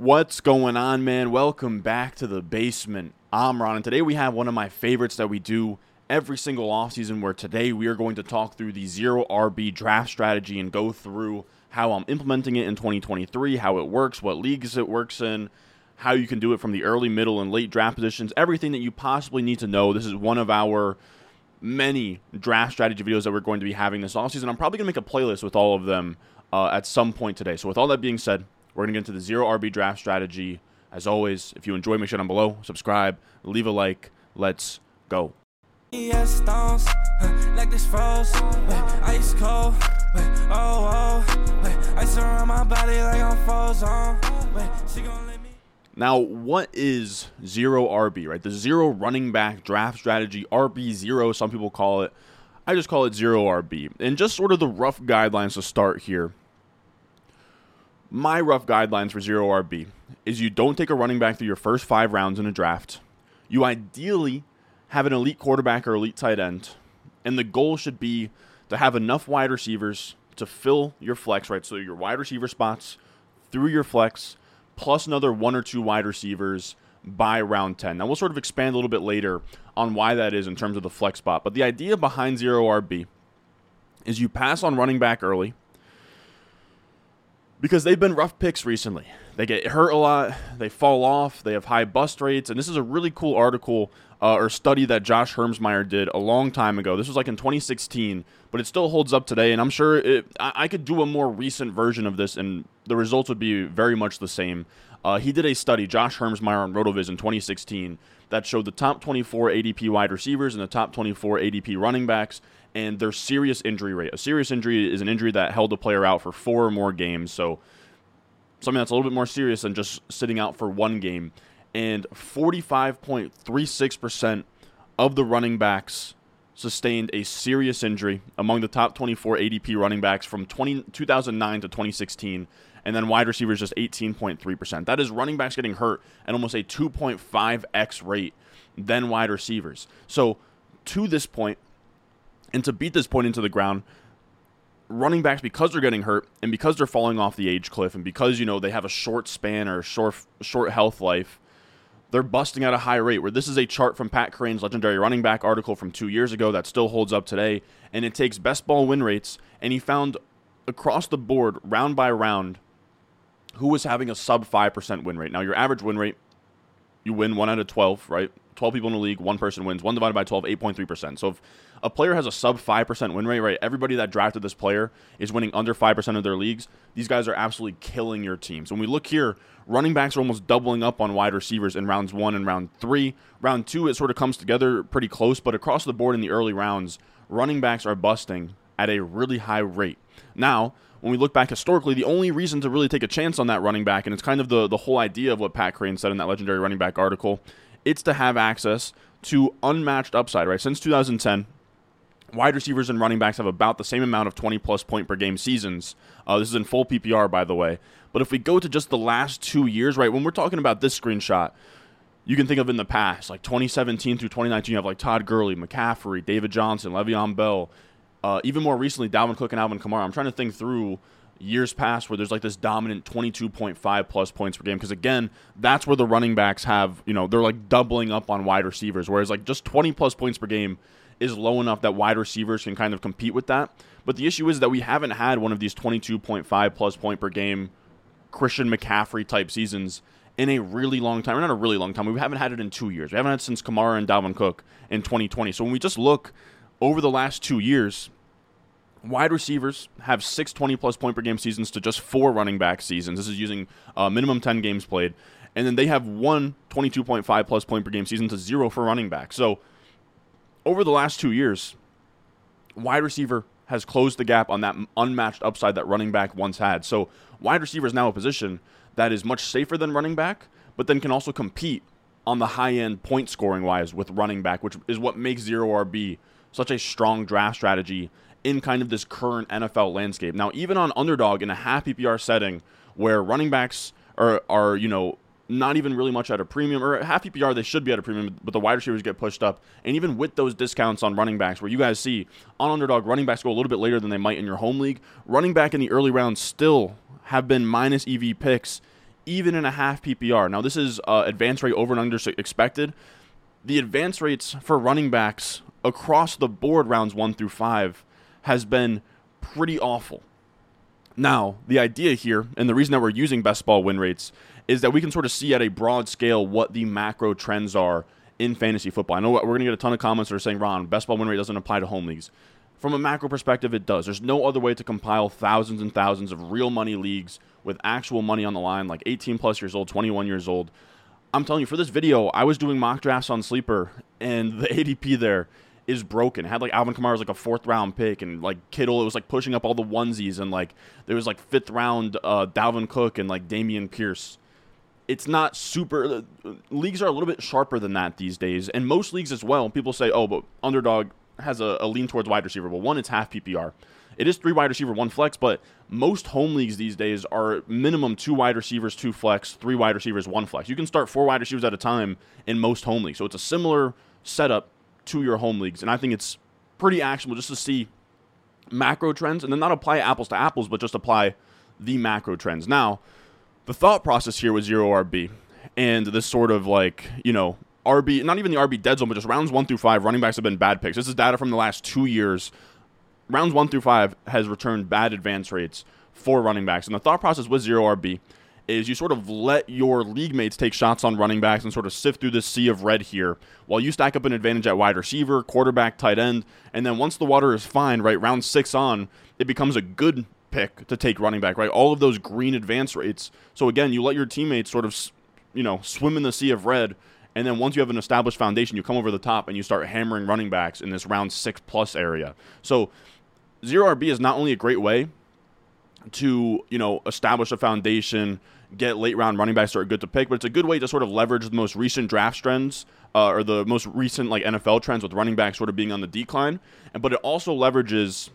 What's going on, man? Welcome back to the basement. I'm Ron, and today we have one of my favorites that we do every single offseason where today we are going to talk through the zero RB draft strategy and go through how I'm implementing it in 2023, how it works, what leagues it works in, how you can do it from the early, middle, and late draft positions, everything that you possibly need to know. This is one of our many draft strategy videos that we're going to be having this offseason. I'm probably going to make a playlist with all of them uh, at some point today. So, with all that being said, we're going to get into the zero RB draft strategy. As always, if you enjoy, make sure down below, subscribe, leave a like. Let's go. Yes, stones, uh, like this froze, uh, ice cold, uh, oh, oh, ice around my body like I'm frozen. She gonna let me. Now, what is zero RB, right? The zero running back draft strategy, RB zero, some people call it. I just call it zero RB. And just sort of the rough guidelines to start here my rough guidelines for zero RB is you don't take a running back through your first five rounds in a draft. You ideally have an elite quarterback or elite tight end, and the goal should be to have enough wide receivers to fill your flex, right? So your wide receiver spots through your flex, plus another one or two wide receivers by round 10. Now we'll sort of expand a little bit later on why that is in terms of the flex spot. But the idea behind zero RB is you pass on running back early because they've been rough picks recently. They get hurt a lot, they fall off, they have high bust rates, and this is a really cool article uh, or study that Josh Hermsmeyer did a long time ago. This was like in 2016, but it still holds up today, and I'm sure it, I, I, could do a more recent version of this, and the results would be very much the same. Uh, he did a study, Josh Hermsmeyer on RotoViz in 2016, that showed the top 24 ADP wide receivers and the top 24 ADP running backs, and their serious injury rate. A serious injury is an injury that held a player out for four or more games. So something that's a little bit more serious than just sitting out for one game. And 45.36% of the running backs sustained a serious injury among the top 24 ADP running backs from 20, 2009 to 2016. And then wide receivers just 18.3%. That is running backs getting hurt at almost a 2.5x rate than wide receivers. So to this point, and to beat this point into the ground, running backs because they're getting hurt and because they're falling off the age cliff and because you know they have a short span or short short health life, they're busting at a high rate. Where this is a chart from Pat Kerrane's legendary running back article from two years ago that still holds up today, and it takes best ball win rates and he found across the board, round by round, who was having a sub five percent win rate. Now your average win rate, you win one out of twelve, right? 12 people in the league, one person wins. One divided by 12, 8.3%. So if a player has a sub 5% win rate, right, everybody that drafted this player is winning under 5% of their leagues. These guys are absolutely killing your teams. When we look here, running backs are almost doubling up on wide receivers in rounds one and round three. Round two, it sort of comes together pretty close, but across the board in the early rounds, running backs are busting at a really high rate. Now, when we look back historically, the only reason to really take a chance on that running back, and it's kind of the, the whole idea of what Pat Kerrane said in that legendary running back article, it's to have access to unmatched upside, right? Since 2010, wide receivers and running backs have about the same amount of 20 plus point per game seasons. Uh, this is in full PPR, by the way. But if we go to just the last two years, right, when we're talking about this screenshot, you can think of in the past, like 2017 through 2019, you have like Todd Gurley, McCaffrey, David Johnson, Le'Veon Bell. Uh, even more recently, Dalvin Cook and Alvin Kamara. I'm trying to think through years past where there's like this dominant 22.5 plus points per game because again that's where the running backs have you know they're like doubling up on wide receivers whereas like just 20 plus points per game is low enough that wide receivers can kind of compete with that but the issue is that we haven't had one of these 22.5 plus point per game Christian McCaffrey type seasons in a really long time or not a really long time we haven't had it in two years we haven't had since Kamara and Dalvin Cook in 2020 so when we just look over the last two years Wide receivers have six 20 plus point per game seasons to just four running back seasons. This is using uh, minimum 10 games played. And then they have one 22.5 plus point per game season to zero for running back. So over the last two years, wide receiver has closed the gap on that unmatched upside that running back once had. So wide receiver is now a position that is much safer than running back, but then can also compete on the high end point scoring wise with running back, which is what makes zero RB such a strong draft strategy in kind of this current NFL landscape. Now, even on underdog in a half PPR setting where running backs are, are you know, not even really much at a premium or half PPR, they should be at a premium, but the wide receivers get pushed up. And even with those discounts on running backs, where you guys see on underdog, running backs go a little bit later than they might in your home league, running back in the early rounds still have been minus EV picks even in a half PPR. Now, this is uh, advance rate over and under expected. The advance rates for running backs across the board, rounds one through five, has been pretty awful. Now, the idea here, and the reason that we're using best ball win rates, is that we can sort of see at a broad scale what the macro trends are in fantasy football. I know we're going to get a ton of comments that are saying, Ron, best ball win rate doesn't apply to home leagues. From a macro perspective, it does. There's no other way to compile thousands and thousands of real money leagues with actual money on the line, like 18 plus years old, 21 years old. I'm telling you, for this video, I was doing mock drafts on Sleeper, and the ADP there is broken. It had like Alvin Kamara was like a fourth round pick, and like Kittle, it was like pushing up all the onesies, and like there was like fifth round uh, Dalvin Cook and like Dameon Pierce. It's not super. Uh, leagues are a little bit sharper than that these days, and most leagues as well. People say, "Oh, but underdog has a, a lean towards wide receiver. Well, one, it's half PPR. It is three wide receiver, one flex, but most home leagues these days are minimum two wide receivers, two flex, three wide receivers, one flex. You can start four wide receivers at a time in most home leagues. So it's a similar setup to your home leagues. And I think it's pretty actionable just to see macro trends and then not apply apples to apples, but just apply the macro trends. Now, the thought process here was zero RB and this sort of like, you know, RB, not even the RB dead zone, but just rounds one through five, running backs have been bad picks. This is data from the last two years. Rounds one through five has returned bad advance rates for running backs. And the thought process with zero RB is you sort of let your league mates take shots on running backs and sort of sift through this sea of red here while you stack up an advantage at wide receiver, quarterback, tight end. And then once the water is fine, right, round six on, it becomes a good pick to take running back, right? All of those green advance rates. So again, you let your teammates sort of, you know, swim in the sea of red and then once you have an established foundation, you come over the top and you start hammering running backs in this round six plus area. So zero RB is not only a great way to you know establish a foundation, get late round running backs that are good to pick, but it's a good way to sort of leverage the most recent draft trends uh, or the most recent like NFL trends with running backs sort of being on the decline. And but it also leverages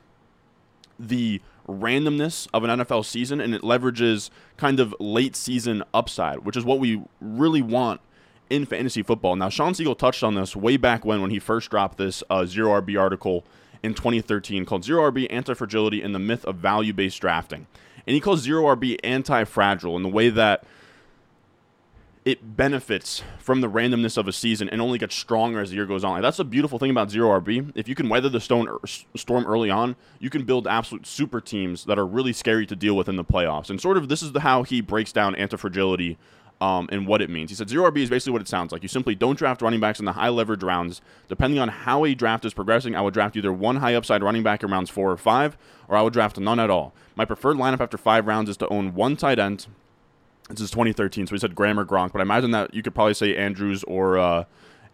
the randomness of an NFL season and it leverages kind of late season upside, which is what we really want in fantasy football. Now, Shawn Siegele touched on this way back when when he first dropped this uh, zero RB article in 2013 called Zero RB Anti Fragility and the Myth of Value Based Drafting. And he calls Zero RB anti fragile in the way that it benefits from the randomness of a season and only gets stronger as the year goes on. Like, that's the beautiful thing about zero RB. If you can weather the stone, er, storm early on, you can build absolute super teams that are really scary to deal with in the playoffs. And sort of this is the, how he breaks down antifragility um, and what it means. He said zero RB is basically what it sounds like. You simply don't draft running backs in the high leverage rounds. Depending on how a draft is progressing, I would draft either one high upside running back in rounds four or five, or I would draft none at all. My preferred lineup after five rounds is to own one tight end. This is 2013, so we said Graham or Gronk, but I imagine that you could probably say Andrews or uh,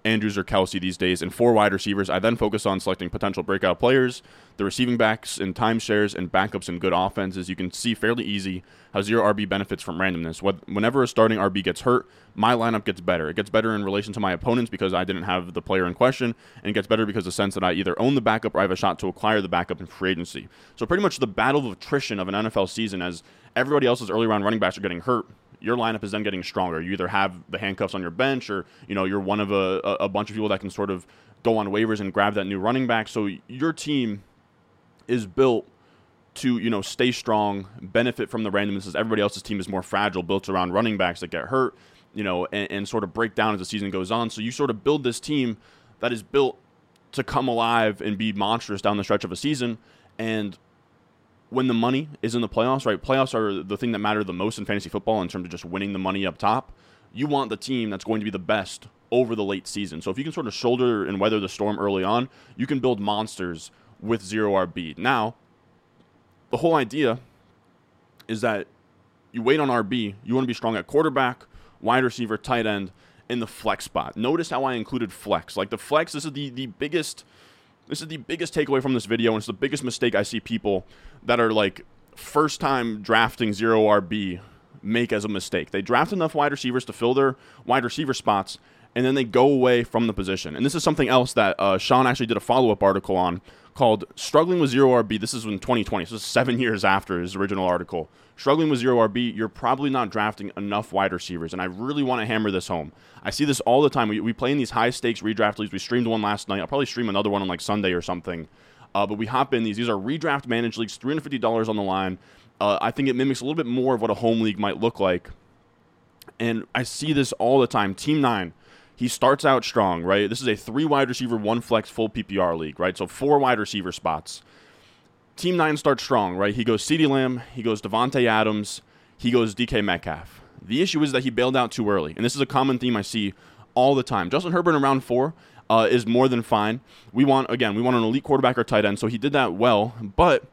Andrews or Kelce these days, and four wide receivers. I then focus on selecting potential breakout players, the receiving backs in timeshares, and backups in good offenses. You can see fairly easy how zero RB benefits from randomness. Whenever a starting RB gets hurt, my lineup gets better. It gets better in relation to my opponents because I didn't have the player in question, and it gets better because of the sense that I either own the backup or I have a shot to acquire the backup in free agency. So pretty much the battle of attrition of an NFL season as everybody else's early round running backs are getting hurt your lineup is then getting stronger. You either have the handcuffs on your bench, or you know you're one of a, a bunch of people that can sort of go on waivers and grab that new running back. So your team is built to you know stay strong, benefit from the randomness. Everybody else's team is more fragile, built around running backs that get hurt, you know, and, and sort of break down as the season goes on. So you sort of build this team that is built to come alive and be monstrous down the stretch of a season. And when the money is in the playoffs, right? Playoffs are the thing that matter the most in fantasy football in terms of just winning the money up top. You want the team that's going to be the best over the late season. So if you can sort of shoulder and weather the storm early on, you can build monsters with zero RB. Now, the whole idea is that you wait on RB, you want to be strong at quarterback, wide receiver, tight end, in the flex spot. Notice how I included flex. Like the flex, this is the the biggest this is the biggest takeaway from this video, and it's the biggest mistake I see people that are like first time drafting zero RB make as a mistake. They draft enough wide receivers to fill their wide receiver spots, and then they go away from the position. And this is something else that uh, Shawn actually did a follow up article on called Struggling with Zero RB. This is in 2020, so seven years after his original article. Struggling with Zero RB, you're probably not drafting enough wide receivers. And I really want to hammer this home. I see this all the time. We, we play in these high stakes redraft leagues. We streamed one last night. I'll probably stream another one on like Sunday or something. Uh, but we hop in these. These are redraft managed leagues, $350 on the line. Uh, I think it mimics a little bit more of what a home league might look like And I see this all the time. Team nine, he starts out strong, right? This is a three wide receiver, one flex, full PPR league, right? So four wide receiver spots. Team nine starts strong, right? He goes CeeDee Lamb, he goes Davante Adams, he goes DK Metcalf. The issue is that he bailed out too early, and this is a common theme I see all the time. Justin Herbert in round four uh, is more than fine. We want again, we want an elite quarterback or tight end, so he did that well. But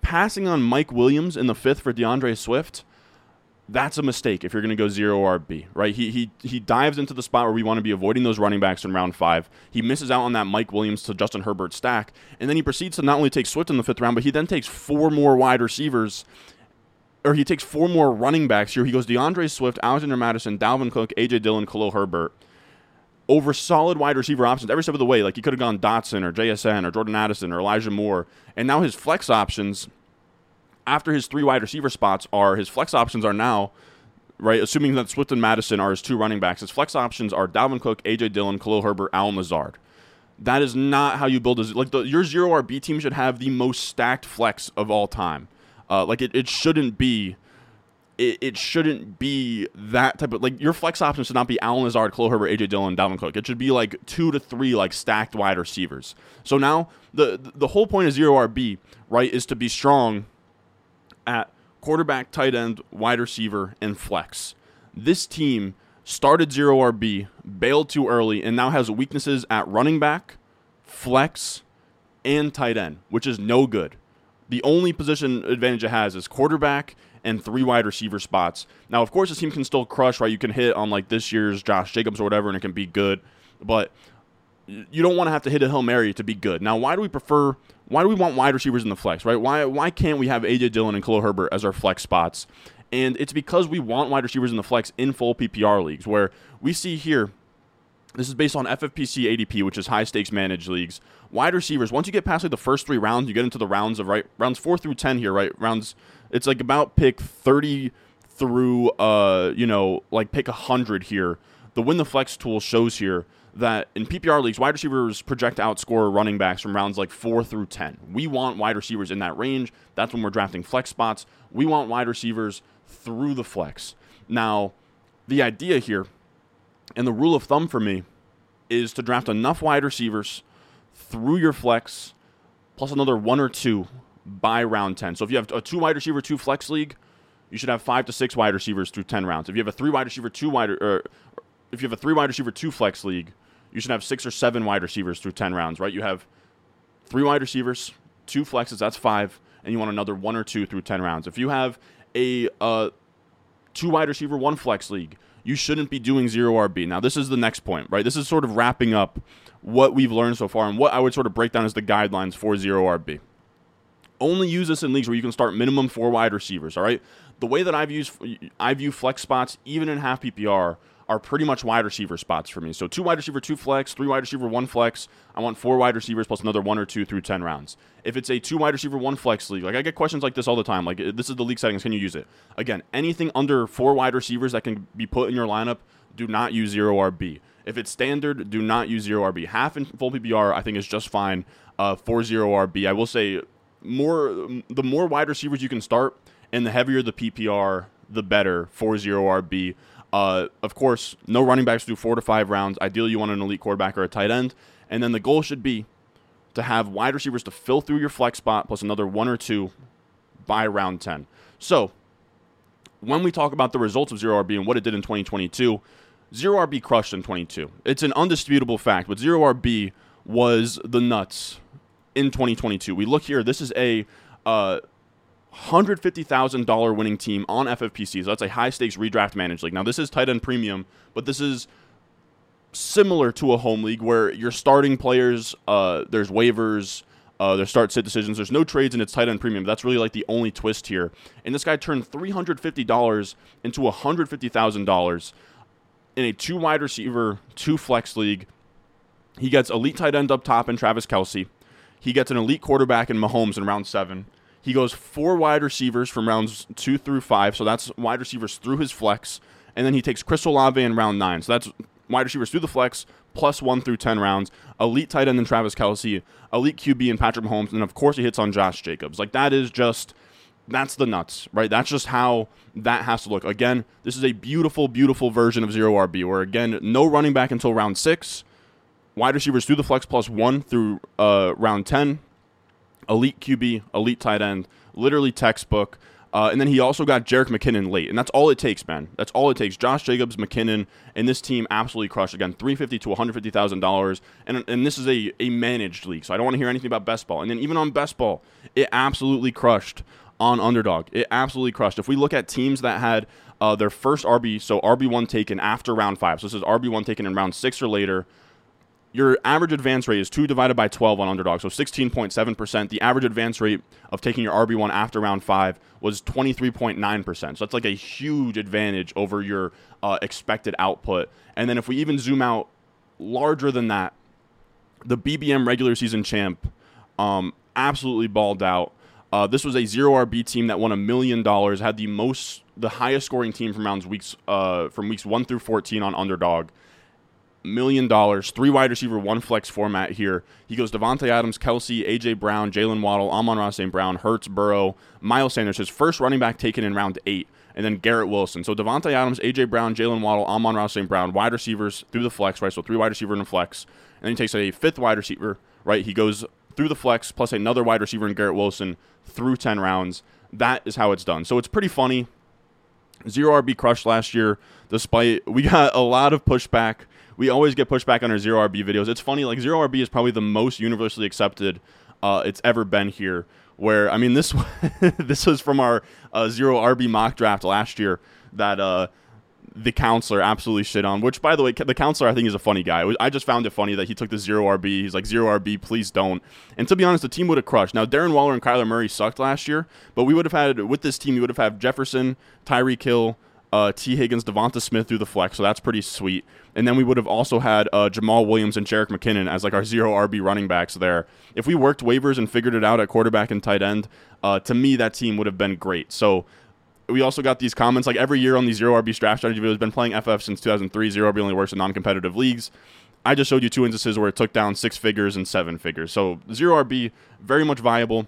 passing on Mike Williams in the fifth for DeAndre Swift, that's a mistake if you're going to go zero RB, right? He, he he dives into the spot where we want to be avoiding those running backs in round five. He misses out on that Mike Williams to Justin Herbert stack, and then he proceeds to not only take Swift in the fifth round, but he then takes four more wide receivers, or he takes four more running backs here. He goes DeAndre Swift, Alexander Mattison, Dalvin Cook, AJ Dillon, Khalil Herbert over solid wide receiver options every step of the way. Like he could have gone Dotson or JSN or Jordan Addison or Elijah Moore, and now his flex options after his three wide receiver spots are his flex options are now right, assuming that Swift and Mattison are his two running backs, his flex options are Dalvin Cook, AJ Dillon, Khalil Herbert, Allen Lazard. That is not how you build a like the, your zero RB team should have the most stacked flex of all time. Uh, like it, it shouldn't be it, it, shouldn't be that type of like your flex options should not be Allen Lazard, Khalil Herbert, AJ Dillon, Dalvin Cook. It should be like two to three like stacked wide receivers. So now the the whole point of zero RB right is to be strong at quarterback, tight end, wide receiver, and flex. This team started zero RB, bailed too early, and now has weaknesses at running back, flex, and tight end, which is no good. The only position advantage it has is quarterback and three wide receiver spots. Now, of course, this team can still crush, right? You can hit on like this year's Josh Jacobs or whatever, and it can be good, but you don't want to have to hit a Hail Mary to be good. Now, why do we prefer why do we want wide receivers in the flex, right? Why why can't we have AJ Dillon and Khalil Herbert as our flex spots? And it's because we want wide receivers in the flex in full PPR leagues, where we see here. This is based on FFPC ADP, which is high stakes managed leagues. Wide receivers, once you get past like the first three rounds, you get into the rounds of right rounds four through ten here, right? Rounds it's like about pick thirty through uh, you know, like pick hundred here. The win the flex tool shows here that in PPR leagues, wide receivers project to outscore running backs from rounds like four through 10. We want wide receivers in that range. That's when we're drafting flex spots. We want wide receivers through the flex. Now, the idea here and the rule of thumb for me is to draft enough wide receivers through your flex plus another one or two by round 10. So if you have a two wide receiver, two flex league, you should have five to six wide receivers through 10 rounds. If you have a three wide receiver, two wide, or if you have a three wide receiver, two flex league, you should have six or seven wide receivers through 10 rounds, right? You have three wide receivers, two flexes, that's five, and you want another one or two through 10 rounds. If you have a uh, two wide receiver, one flex league, you shouldn't be doing zero RB. Now, this is the next point, right? This is sort of wrapping up what we've learned so far and what I would sort of break down as the guidelines for zero RB. Only use this in leagues where you can start minimum four wide receivers, all right? The way that I've used, I view flex spots, even in half PPR, are pretty much wide receiver spots for me. So two wide receiver, two flex, three wide receiver, one flex. I want four wide receivers plus another one or two through 10 rounds. If it's a two wide receiver, one flex league, like I get questions like this all the time. Like, this is the league settings. Can you use it? Again, anything under four wide receivers that can be put in your lineup, do not use zero RB. If it's standard, do not use zero RB. Half and full PPR, I think is just fine uh, for zero RB. I will say more the more wide receivers you can start, and the heavier the PPR, the better for zero RB. Uh, of course, no running backs through four to five rounds. Ideally, you want an elite quarterback or a tight end. And then the goal should be to have wide receivers to fill through your flex spot plus another one or two by round 10. So, when we talk about the results of Zero RB and what it did in 2022, Zero RB crushed in 22. It's an undisputable fact, but Zero RB was the nuts in 2022. We look here, this is a uh, $150,000 winning team on FFPC. So that's a high stakes redraft managed league. Now, this is tight end premium, but this is similar to a home league where you're starting players, uh, there's waivers, uh, there's start sit decisions, there's no trades, and it's tight end premium. That's really like the only twist here. And this guy turned $350 into $150,000 in a two wide receiver, two flex league. He gets elite tight end up top in Travis Kelce. He gets an elite quarterback in Mahomes in round seven. He goes four wide receivers from rounds two through five, so that's wide receivers through his flex, and then he takes Chris Olave in round nine, so that's wide receivers through the flex plus one through ten rounds. Elite tight end in Travis Kelce, elite QB in Patrick Mahomes, and of course he hits on Josh Jacobs. Like that is just that's the nuts, right? That's just how that has to look. Again, this is a beautiful, beautiful version of zero RB, where again, no running back until round six, wide receivers through the flex plus one through uh, round ten, elite QB, elite tight end, literally textbook. Uh, and then he also got Jerick McKinnon late, and that's all it takes, man. That's all it takes. Josh Jacobs, McKinnon, and this team absolutely crushed again, three fifty to one hundred fifty thousand dollars, and and this is a a managed league, so I don't want to hear anything about best ball. And then even on best ball, it absolutely crushed on underdog. It absolutely crushed. If we look at teams that had uh, their first RB, so RB one taken after round five, so this is RB one taken in round six or later your average advance rate is 2 divided by 12 on underdog, so 16.7%. The average advance rate of taking your RB1 after round 5 was 23.9%. So that's like a huge advantage over your uh, expected output. And then if we even zoom out larger than that, the BBM regular season champ um, absolutely balled out. Uh, this was a zero RB team that won a million dollars, had the most, the highest scoring team from rounds weeks, uh, from weeks one through 14 on underdog million dollars, three wide receiver, one flex format here. He goes Davante Adams, Kelce, AJ Brown, Jalen Waddle, Amon-Ra St. Brown, Hurts, Burrow, Miles Sanders, his first running back taken in round eight, and then Garrett Wilson. So Davante Adams, AJ Brown, Jalen Waddle, Amon-Ra St. Brown, wide receivers through the flex, right? So three wide receiver and a flex. And then he takes a fifth wide receiver, right? He goes through the flex plus another wide receiver in Garrett Wilson through 10 rounds. That is how it's done. So it's pretty funny. Zero RB crushed last year, despite we got a lot of pushback we always get pushback on our zero RB videos. It's funny, like zero RB is probably the most universally accepted uh, it's ever been here. Where I mean, this this was from our uh, zero RB mock draft last year that uh, the counselor absolutely shit on. Which, by the way, the counselor I think is a funny guy. I just found it funny that he took the zero RB. He's like zero RB, please don't. And to be honest, the team would have crushed. Now Darren Waller and Kyler Murray sucked last year, but we would have had with this team, we would have had Jefferson, Tyreek Hill, uh, Tee Higgins, Devonta Smith through the flex, so that's pretty sweet. And then we would have also had uh, Jamaal Williams and Jerick McKinnon as like our zero RB running backs there. If we worked waivers and figured it out at quarterback and tight end, uh, to me that team would have been great. So we also got these comments like every year on these zero RB draft strategy videos. Been playing FF since 2003. Zero RB only works in non-competitive leagues. I just showed you two instances where it took down six figures and seven figures. So zero RB very much viable.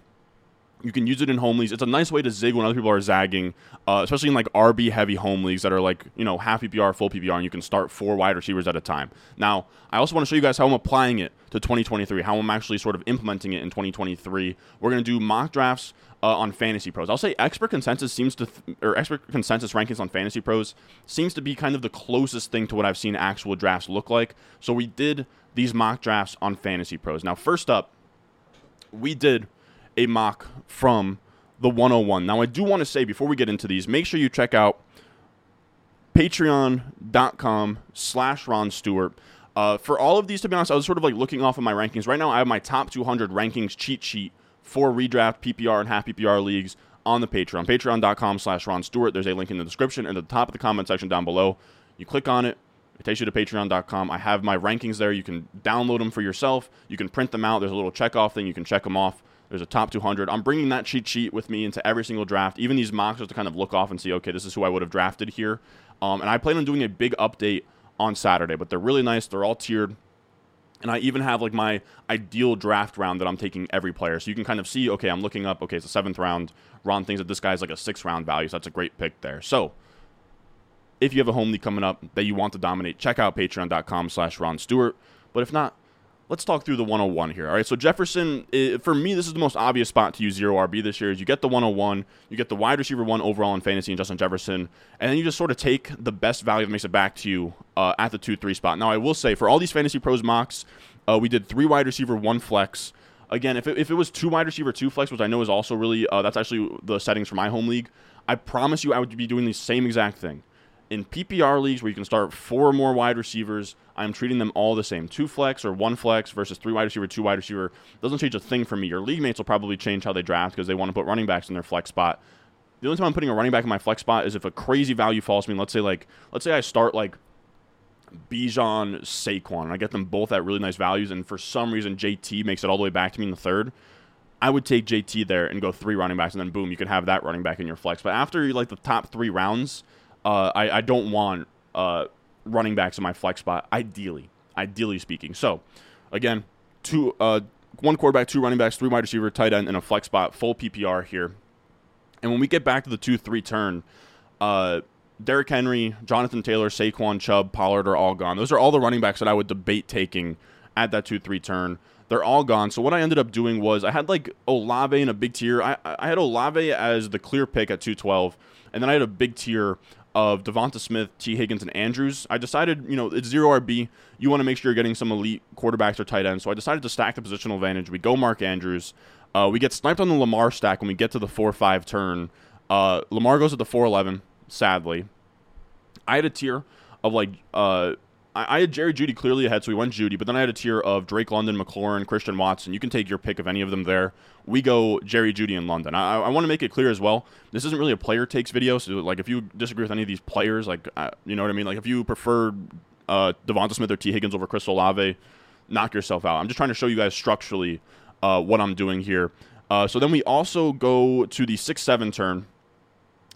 You can use it in home leagues. It's a nice way to zig when other people are zagging, uh, especially in like RB heavy home leagues that are like, you know, half PPR, full PPR, and you can start four wide receivers at a time. Now, I also want to show you guys how I'm applying it to 2023, how I'm actually sort of implementing it in 2023. We're going to do mock drafts uh, on Fantasy Pros. I'll say expert consensus seems to, th- or expert consensus rankings on Fantasy Pros seems to be kind of the closest thing to what I've seen actual drafts look like. So we did these mock drafts on Fantasy Pros. Now, first up, we did a mock from the 101. Now, I do want to say before we get into these, make sure you check out patreon.com slash Ron Stewart. Uh, for all of these, to be honest, I was sort of like looking off of my rankings. Right now, I have my top 200 rankings cheat sheet for redraft, PPR, and half PPR leagues on the Patreon. Patreon.com slash Ron Stewart. There's a link in the description and at the top of the comment section down below. You click on it, it takes you to patreon.com. I have my rankings there. You can download them for yourself. You can print them out. There's a little check off thing. You can check them off. There's a top 200. I'm bringing that cheat sheet with me into every single draft, even these mocks, just to kind of look off and see, okay, this is who I would have drafted here. Um, and I plan on doing a big update on Saturday, but they're really nice. They're all tiered. And I even have like my ideal draft round that I'm taking every player. So you can kind of see, okay, I'm looking up, okay, it's a seventh round. Ron thinks that this guy's like a sixth round value. So that's a great pick there. So if you have a home league coming up that you want to dominate, check out patreon.com slash Ron Stewart. But if not, let's talk through the 101 here. All right, so Jefferson, for me, this is the most obvious spot to use zero RB this year. Is you get the 101, you get the wide receiver one overall in fantasy and Justin Jefferson, and then you just sort of take the best value that makes it back to you uh, at the two three spot. Now, I will say for all these fantasy pros mocks, uh, we did three wide receiver, one flex. Again, if it, if it was two wide receiver, two flex, which I know is also really uh, that's actually the settings for my home league. I promise you, I would be doing the same exact thing in PPR leagues where you can start four or more wide receivers, I'm treating them all the same. Two flex or one flex versus three wide receiver, two wide receiver doesn't change a thing for me. Your league mates will probably change how they draft because they want to put running backs in their flex spot. The only time I'm putting a running back in my flex spot is if a crazy value falls to me. Let's say like let's say I start like Bijan, Saquon, and I get them both at really nice values, and for some reason JT makes it all the way back to me in the third. I would take JT there and go three running backs, and then boom, you could have that running back in your flex. But after like the top three rounds, uh, I, I don't want uh, running backs in my flex spot, ideally, ideally speaking. So, again, two, uh, one quarterback, two running backs, three wide receiver, tight end, and a flex spot, full PPR here. And when we get back to the 2 3 turn, uh, Derrick Henry, Jonathan Taylor, Saquon Chubb, Pollard are all gone. Those are all the running backs that I would debate taking at that 2 3 turn. They're all gone. So what I ended up doing was I had like Olave in a big tier. I, I had Olave as the clear pick at 212, and then I had a big tier of Devonta Smith, T. Higgins, and Andrews. I decided, you know, it's zero RB. You want to make sure you're getting some elite quarterbacks or tight ends. So I decided to stack the positional advantage. We go Mark Andrews. Uh, we get sniped on the Lamar stack when we get to the 4 5 turn. Uh, Lamar goes at the 411, sadly. I had a tier of like uh, I, I had Jerry Jeudy clearly ahead, so we went Jeudy, but then I had a tier of Drake London, McLaurin, Christian Watson. You can take your pick of any of them there. We go Jerry Jeudy and London. I, I want to make it clear as well. This isn't really a player takes video, so like if you disagree with any of these players, like uh, you know what I mean. Like if you prefer uh, Devonta Smith or T Higgins over Chris Olave, knock yourself out. I'm just trying to show you guys structurally uh, what I'm doing here. Uh, so then we also go to the six seven turn.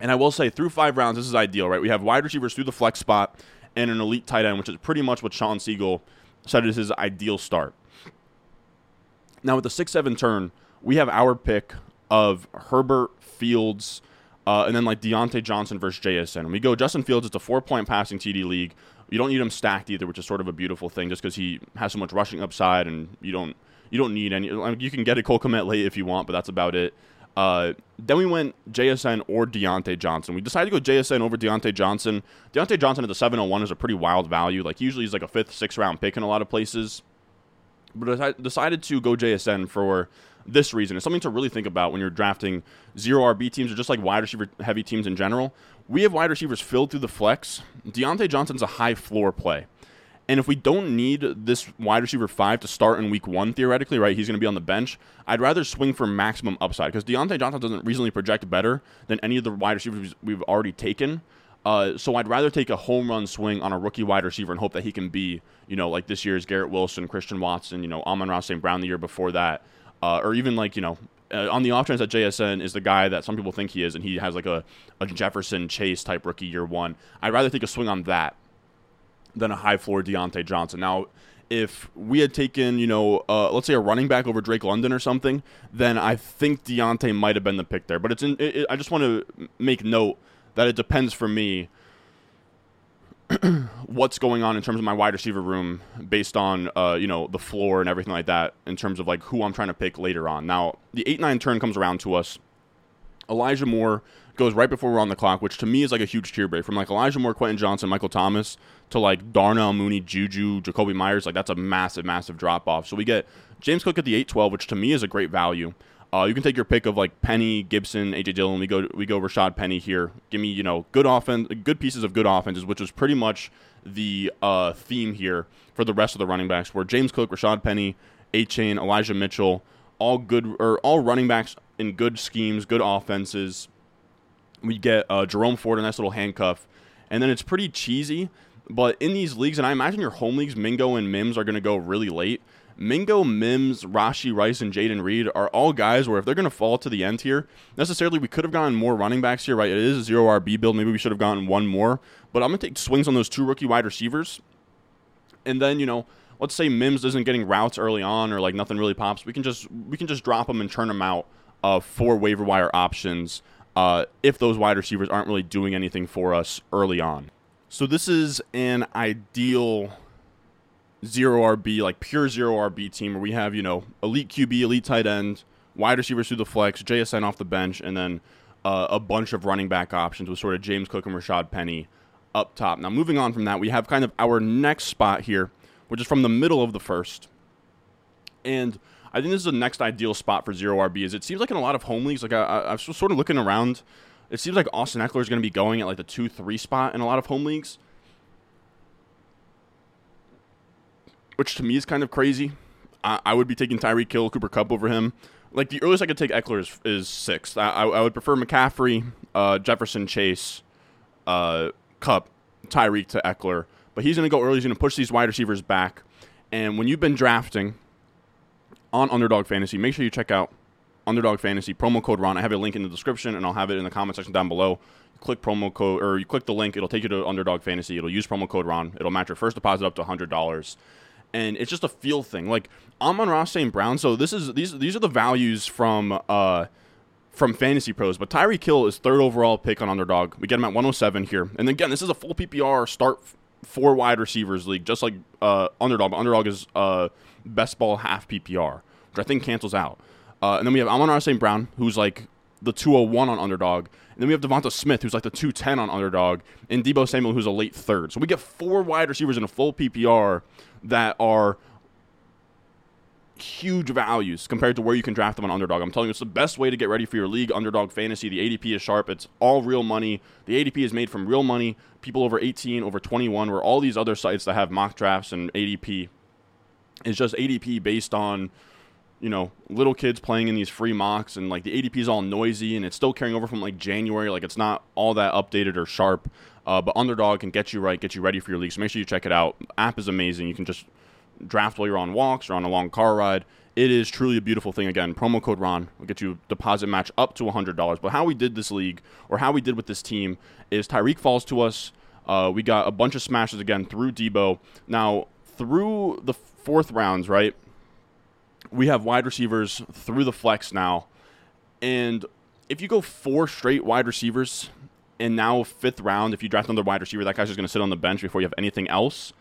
And I will say, through five rounds, this is ideal, right? We have wide receivers through the flex spot and an elite tight end, which is pretty much what Shawn Siegele said is his ideal start. Now, with the 6 7 turn, we have our pick of Herbert, Fields, uh, and then like Diontae Johnson versus JSN. we go Justin Fields, it's a four point passing TD league. You don't need him stacked either, which is sort of a beautiful thing just because he has so much rushing upside and you don't you don't need any. You can get a Cole Kmet late if you want, but that's about it. Uh, then we went JSN or Diontae Johnson. We decided to go JSN over Diontae Johnson. Diontae Johnson at the 701 is a pretty wild value. Like usually he's like a fifth, sixth round pick in a lot of places. But I decided to go JSN for this reason. It's something to really think about when you're drafting zero RB teams or just like wide receiver heavy teams in general. We have wide receivers filled through the flex. Diontae Johnson's a high floor play. And if we don't need this wide receiver five to start in week one, theoretically, right, he's going to be on the bench, I'd rather swing for maximum upside because Diontae Johnson doesn't reasonably project better than any of the wide receivers we've already taken. Uh, so I'd rather take a home run swing on a rookie wide receiver and hope that he can be, you know, like this year's Garrett Wilson, Christian Watson, you know, Amon-Ra St. Brown the year before that, uh, or even like, you know, uh, on the off chance that JSN is the guy that some people think he is and he has like a, a Jefferson Chase type rookie year one. I'd rather take a swing on that than a high floor Diontae Johnson. Now, if we had taken, you know, uh, let's say a running back over Drake London or something, then I think Diontae might have been the pick there. But it's in, it, it, I just want to make note that it depends for me what's going on in terms of my wide receiver room based on uh, you know the floor and everything like that in terms of like who I'm trying to pick later on. Now the eight nine turn comes around to us. Elijah Moore goes right before we're on the clock, which to me is like a huge tier break from like Elijah Moore, Quentin Johnston, Michael Thomas to like Darnell Mooney, Juju, Jakobi Meyers. Like that's a massive, massive drop off. So we get James Cook at the 812, which to me is a great value. Uh, you can take your pick of like Penny, Gibson, AJ Dillon. We go we go Rashad Penny here. Give me you know good offense, good pieces of good offenses, which is pretty much the uh, theme here for the rest of the running backs. Where James Cook, Rashad Penny, Achane, Elijah Mitchell, all good or all running backs in good schemes, good offenses. We get uh, Jerome Ford a nice little handcuff, and then it's pretty cheesy. But in these leagues, and I imagine your home leagues, Mingo and Mims are going to go really late. Mingo, Mims, Rashee Rice, and Jayden Reed are all guys where if they're going to fall to the end here, necessarily we could have gotten more running backs here, right? It is a zero RB build. Maybe we should have gotten one more. But I'm going to take swings on those two rookie wide receivers. And then, you know, let's say Mims isn't getting routes early on or like nothing really pops. We can just we can just drop them and turn them out uh, for waiver wire options uh, if those wide receivers aren't really doing anything for us early on. So this is an ideal zero RB, like pure zero RB team where we have, you know, elite QB, elite tight end, wide receivers through the flex, JSN off the bench, and then uh, a bunch of running back options with sort of James Cook and Rashad Penny up top. Now, moving on from that, we have kind of our next spot here, which is from the middle of the first. And I think this is the next ideal spot for zero RB. Is it seems like in a lot of home leagues, like I, I, I'm sort of looking around it seems like Austin Ekeler is going to be going at like the two three spot in a lot of home leagues, which to me is kind of crazy. I, I would be taking Tyreek Hill, Cooper Kupp over him. Like the earliest I could take Ekeler is, is sixth. I, I, I would prefer McCaffrey, uh, Jefferson, Chase, uh, Kupp, Tyreek to Ekeler. But he's going to go early. He's going to push these wide receivers back. And when you've been drafting on Underdog Fantasy, make sure you check out Underdog Fantasy promo code Ron. I have a link in the description, and I'll have it in the comment section down below. click promo code, or you click the link, it'll take you to Underdog Fantasy. It'll use promo code Ron. It'll match your first deposit up to hundred dollars, and it's just a feel thing. Like Amon-Ra St. Brown. So this is these these are the values from uh from Fantasy Pros. But Tyreek Hill is third overall pick on underdog. We get him at 107 here. And again, this is a full PPR start for wide receivers league, just like uh, underdog. But underdog is uh, best ball half PPR, which I think cancels out. Uh, and then we have Amon-Ra St. Brown, who's like the 201 on underdog. And then we have Devonta Smith, who's like the 210 on underdog, and Deebo Samuel, who's a late third. So we get four wide receivers in a full PPR that are huge values compared to where you can draft them on underdog. I'm telling you, it's the best way to get ready for your league, underdog fantasy. The ADP is sharp. It's all real money. The ADP is made from real money. People over 18, over 21, where all these other sites that have mock drafts and ADP is just ADP based on you know little kids playing in these free mocks and like the ADP is all noisy and it's still carrying over from like January. Like it's not all that updated or sharp. Uh, but underdog can get you right, get you ready for your league. So make sure you check it out. App is amazing. You can just draft while you're on walks or on a long car ride. It is truly a beautiful thing. Again, promo code Ron will get you deposit match up to $100. But how we did this league, or how we did with this team, is Tyreek falls to us. Uh, we got a bunch of smashes again through Deebo. Now, through the fourth rounds, right, we have wide receivers through the flex now. And if you go four straight wide receivers, and now fifth round, if you draft another wide receiver, that guy's just going to sit on the bench before you have anything else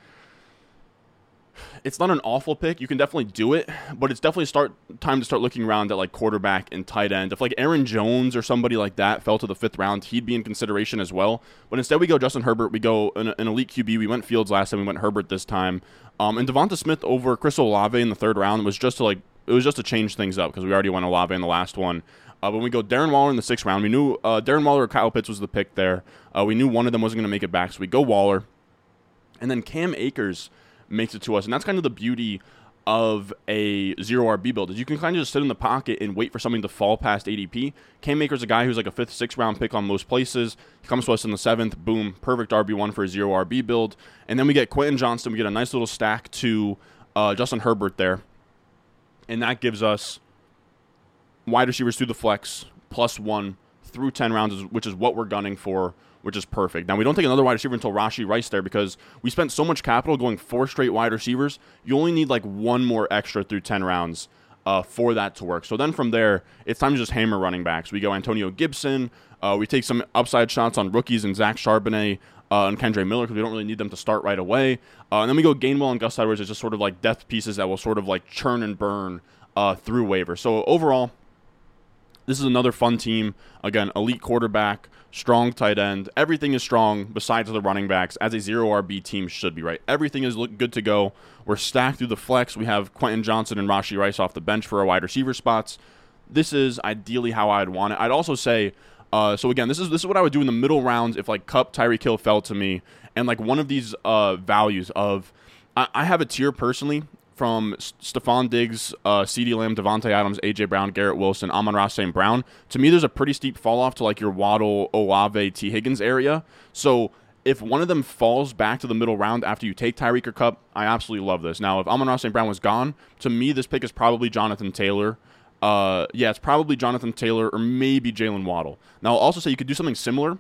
it's not an awful pick. You can definitely do it, but it's definitely start time to start looking around at like quarterback and tight end. If like Aaron Jones or somebody like that fell to the fifth round, he'd be in consideration as well. But instead, we go Justin Herbert. We go an, an elite QB. We went Fields last time. We went Herbert this time. Um, and Devonta Smith over Chris Olave in the third round was just to like it was just to change things up because we already went Olave in the last one. Uh, when we go Darren Waller in the sixth round, we knew uh, Darren Waller or Kyle Pitts was the pick there. Uh, we knew one of them wasn't going to make it back, so we go Waller. And then Cam Akers makes it to us. And that's kind of the beauty of a zero RB build is you can kind of just sit in the pocket and wait for something to fall past ADP. Cam Akers a guy who's like a fifth, sixth round pick on most places. He comes to us in the seventh, boom, perfect RB one for a zero RB build. And then we get Quentin Johnston. We get a nice little stack to uh, Justin Herbert there, and that gives us wide receivers through the flex plus one through ten rounds, which is what we're gunning for which is perfect. Now we don't take another wide receiver until Rashee Rice there because we spent so much capital going four straight wide receivers. You only need like one more extra through ten rounds uh, for that to work. So then from there, it's time to just hammer running backs. We go Antonio Gibson. Uh, we take some upside shots on rookies and Zach Charbonnet uh, and Kendre Miller because we don't really need them to start right away. Uh, and then we go Gainwell and Gus Edwards as just sort of like depth pieces that will sort of like churn and burn uh, through waivers. So overall, this is another fun team. Again, elite quarterback, strong tight end. Everything is strong besides the running backs, as a zero RB team should be, right? Everything is look good to go. We're stacked through the flex. We have Quentin Johnston and Rashee Rice off the bench for our wide receiver spots. This is ideally how I'd want it. I'd also say, uh, so again, this is this is what I would do in the middle rounds if like Kupp, Tyreek Hill fell to me, and like one of these uh, values of I, I have a tier personally from Stefon Diggs, uh, CeeDee Lamb, Davante Adams, AJ Brown, Garrett Wilson, Amon-Ra, St. Brown. To me, there's a pretty steep fall off to like your Waddle, Olave, T. Higgins area. So if one of them falls back to the middle round after you take Tyreek or Kupp, I absolutely love this. Now, if Amon-Ra St. Brown was gone, to me, this pick is probably Jonathan Taylor. Uh, yeah, it's probably Jonathan Taylor or maybe Jalen Waddle. Now, I'll also say you could do something similar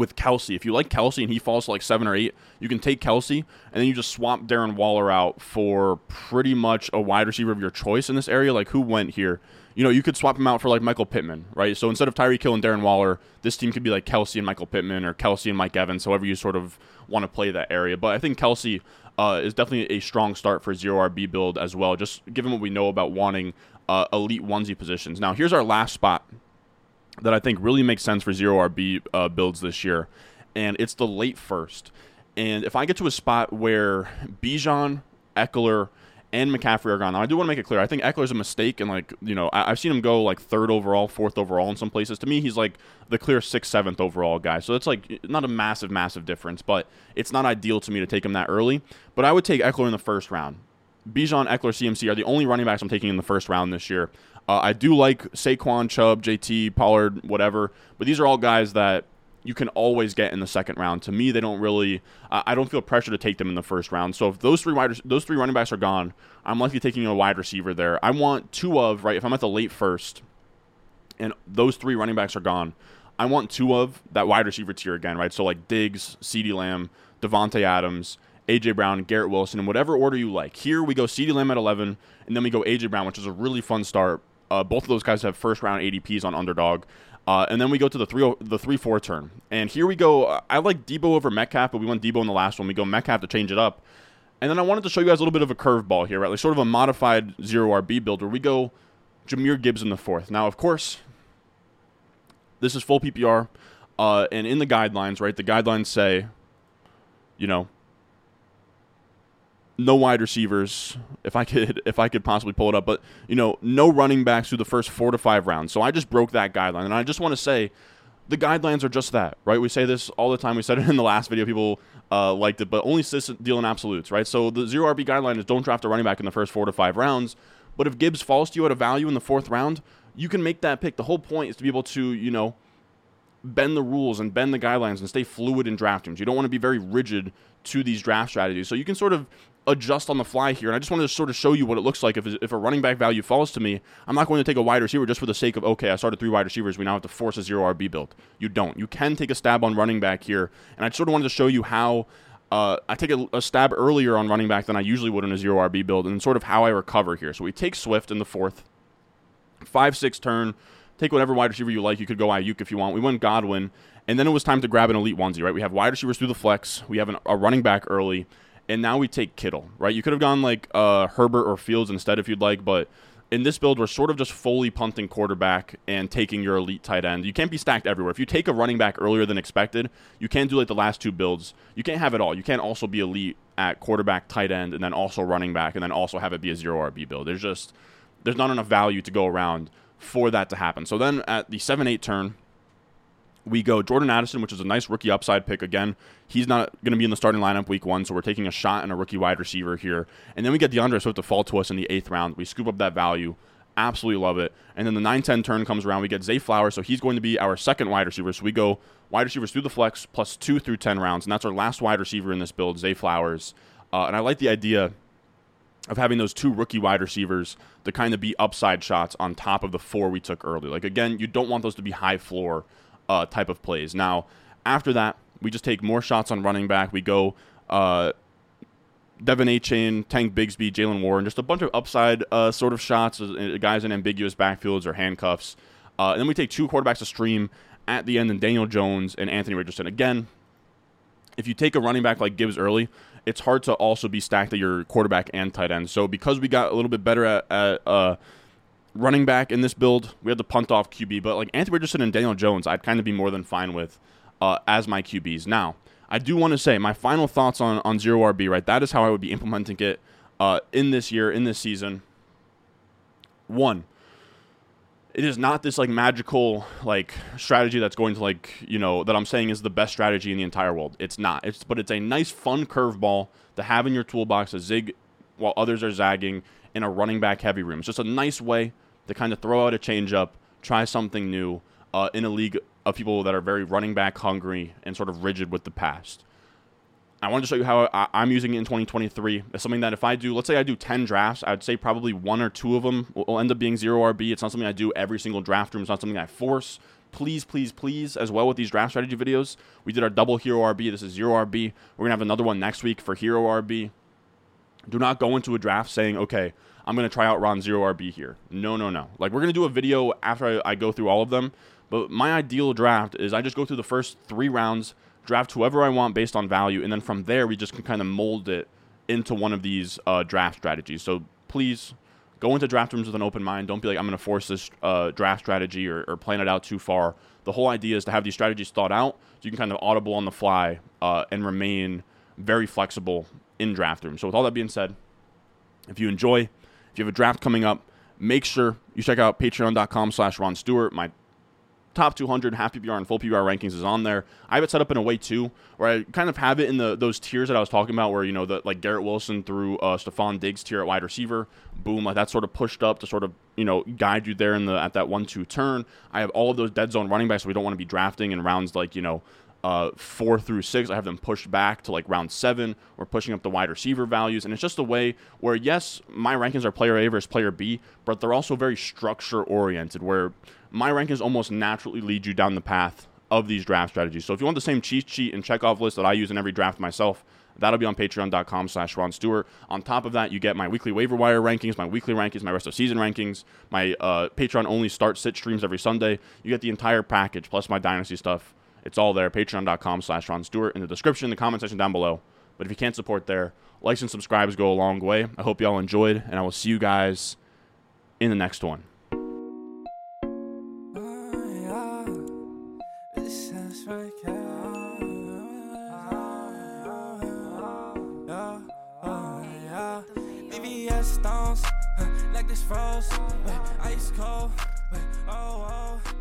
with Kelce. If you like Kelce and he falls to like seven or eight, you can take Kelce and then you just swap Darren Waller out for pretty much a wide receiver of your choice in this area. Like who went here? You know, you could swap him out for like Michael Pittman, right? So instead of Tyreek Hill and Darren Waller, this team could be like Kelce and Michael Pittman or Kelce and Mike Evans, however you sort of want to play that area. But I think Kelce uh, is definitely a strong start for zero RB build as well, just given what we know about wanting uh, elite onesie positions. Now, here's our last spot that I think really makes sense for zero RB uh, builds this year, and it's the late first. And if I get to a spot where Bijan, Ekeler, and McCaffrey are gone, now I do want to make it clear. I think Ekeler's a mistake, and like you know, I- have seen him go like third overall, fourth overall in some places. To me, he's like the clear sixth, seventh overall guy. So it's like not a massive, massive difference, but it's not ideal to me to take him that early. But I would take Ekeler in the first round. Bijan, Ekeler, CMC are the only running backs I'm taking in the first round this year. Uh, I do like Saquon, Chubb, JT, Pollard, whatever, but these are all guys that you can always get in the second round. To me, they don't really. Uh, I don't feel pressure to take them in the first round. So if those three wide, those three running backs are gone, I'm likely taking a wide receiver there. I want two of right. If I'm at the late first, and those three running backs are gone, I want two of that wide receiver tier again, right? So like Diggs, CeeDee Lamb, Davante Adams, AJ Brown, Garrett Wilson, in whatever order you like. Here we go CeeDee Lamb at 11, and then we go AJ Brown, which is a really fun start Uh, both of those guys have first round ADPs on underdog. Uh, and then we go to the three the three four turn, and here we go. I like Deebo over Metcalf, but we went Deebo in the last one. We go Metcalf to change it up, and then I wanted to show you guys a little bit of a curveball here, right? Like sort of a modified zero RB build where we go Jahmyr Gibbs in the fourth. Now, of course, this is full PPR, uh, and in the guidelines, right? The guidelines say, you know, no wide receivers. If I could, if I could possibly pull it up, but you know, no running backs through the first four to five rounds. So I just broke that guideline, and I just want to say, the guidelines are just that, right? We say this all the time. We said it in the last video. People uh, liked it, but only deal in absolutes, right? So the zero RB guideline is don't draft a running back in the first four to five rounds. But if Gibbs falls to you at a value in the fourth round, you can make that pick. The whole point is to be able to, you know, bend the rules and bend the guidelines and stay fluid in draft rooms. You don't want to be very rigid to these draft strategies. So you can sort of adjust on the fly here. And I just wanted to sort of show you what it looks like if, if a running back value falls to me. I'm not going to take a wide receiver just for the sake of, okay, I started three wide receivers. We now have to force a zero RB build. You don't. You can take a stab on running back here. And I sort of wanted to show you how uh, I take a, a, stab earlier on running back than I usually would in a zero RB build and sort of how I recover here. So we take Swift in the fourth, 5 6 turn. Take whatever wide receiver you like. You could go Aiyuk if you want. We went Godwin. And then it was time to grab an elite onesie, right? We have wide receivers through the flex. We have an, a running back early and now we take Kittle, right? You could have gone like uh, Herbert or Fields instead if you'd like, but in this build, we're sort of just fully punting quarterback and taking your elite tight end. You can't be stacked everywhere. If you take a running back earlier than expected, you can't do like the last two builds. You can't have it all. You can't also be elite at quarterback, tight end, and then also running back, and then also have it be a zero RB build. There's just there's not enough value to go around for that to happen. So then at the seven eight turn, we go Jordan Addison, which is a nice rookie upside pick. Again, he's not going to be in the starting lineup week one, so we're taking a shot on a rookie wide receiver here. And then we get D'Andre Swift to fall to us in the eighth round. We scoop up that value. Absolutely love it. And then the 9 10 turn comes around. We get Zay Flowers, so he's going to be our second wide receiver. So we go wide receivers through the flex plus two through 10 rounds. And that's our last wide receiver in this build, Zay Flowers. Uh, and I like the idea of having those two rookie wide receivers to kind of be upside shots on top of the four we took early. Like, again, you don't want those to be high floor uh, type of plays. Now, after that, we just take more shots on running back. We go uh, De'Von Achane, Tank Bigsby, Jaylen Warren, just a bunch of upside uh, sort of shots, uh, guys in ambiguous backfields or handcuffs. Uh, and then we take two quarterbacks to stream at the end, and Daniel Jones and Anthony Richardson. Again, if you take a running back like Gibbs early, it's hard to also be stacked at your quarterback and tight end. So because we got a little bit better at, at uh, running back in this build, we had to punt off QB, but like Anthony Richardson and Daniel Jones, I'd kind of be more than fine with uh, as my QBs. Now, I do want to say my final thoughts on on zero RB. Right, that is how I would be implementing it uh, in this year, in this season. One, it is not this like magical like strategy that's going to like you know that I'm saying is the best strategy in the entire world. It's not. It's but it's a nice fun curveball to have in your toolbox to zig while others are zagging in a running back heavy room. It's just a nice way to kind of throw out a changeup, try something new uh, in a league of people that are very running back hungry and sort of rigid with the past. I wanted to show you how I, am using it in 2023. It's something that if I do, let's say I do 10 drafts, I'd say probably one or two of them will end up being zero RB. It's not something I do every single draft room. It's not something I force. Please, please, please, as well with these draft strategy videos. We did our double hero RB. This is zero RB. We're going to have another one next week for hero RB. Do not go into a draft saying, okay, I'm going to try out Ron Zero RB here. No, no, no. Like, we're going to do a video after I, I go through all of them. But my ideal draft is I just go through the first three rounds, draft whoever I want based on value, and then from there, we just can kind of mold it into one of these uh, draft strategies. So please go into draft rooms with an open mind. Don't be like, I'm going to force this uh, draft strategy or, or, plan it out too far. The whole idea is to have these strategies thought out so you can kind of audible on the fly uh, and remain very flexible in draft room. So with all that being said, if you enjoy, if you have a draft coming up, make sure you check out patreon.com slash Ron Stewart. My top 200 half PPR and full PPR rankings is on there. I have it set up in a way too, where I kind of have it in the those tiers that I was talking about, where you know the like Garrett Wilson through uh, Stefon Diggs tier at wide receiver, boom, like that's sort of pushed up to sort of you know guide you there in the at that one two turn. I have all of those dead zone running backs, so we don't want to be drafting in rounds like you know uh, four through six. I have them pushed back to like round seven. We're pushing up the wide receiver values. And it's just a way where, yes, my rankings are player A versus player B, but they're also very structure oriented, where my rankings almost naturally lead you down the path of these draft strategies. So if you want the same cheat sheet and checkoff list that I use in every draft myself, That'll be on patreon.com slash Ron Stewart. On top of that, you get my weekly waiver wire rankings, my weekly rankings, my rest of season rankings, my uh, Patreon only start sit streams every Sunday. You get the entire package plus my dynasty stuff. It's all there. Patreon.com slash Ron Stewart in the description, in the comment section down below. But if you can't support there, likes and subscribes go a long way. I hope you all enjoyed, and I will see you guys in the next one. stones, froze, ice cold, oh, oh,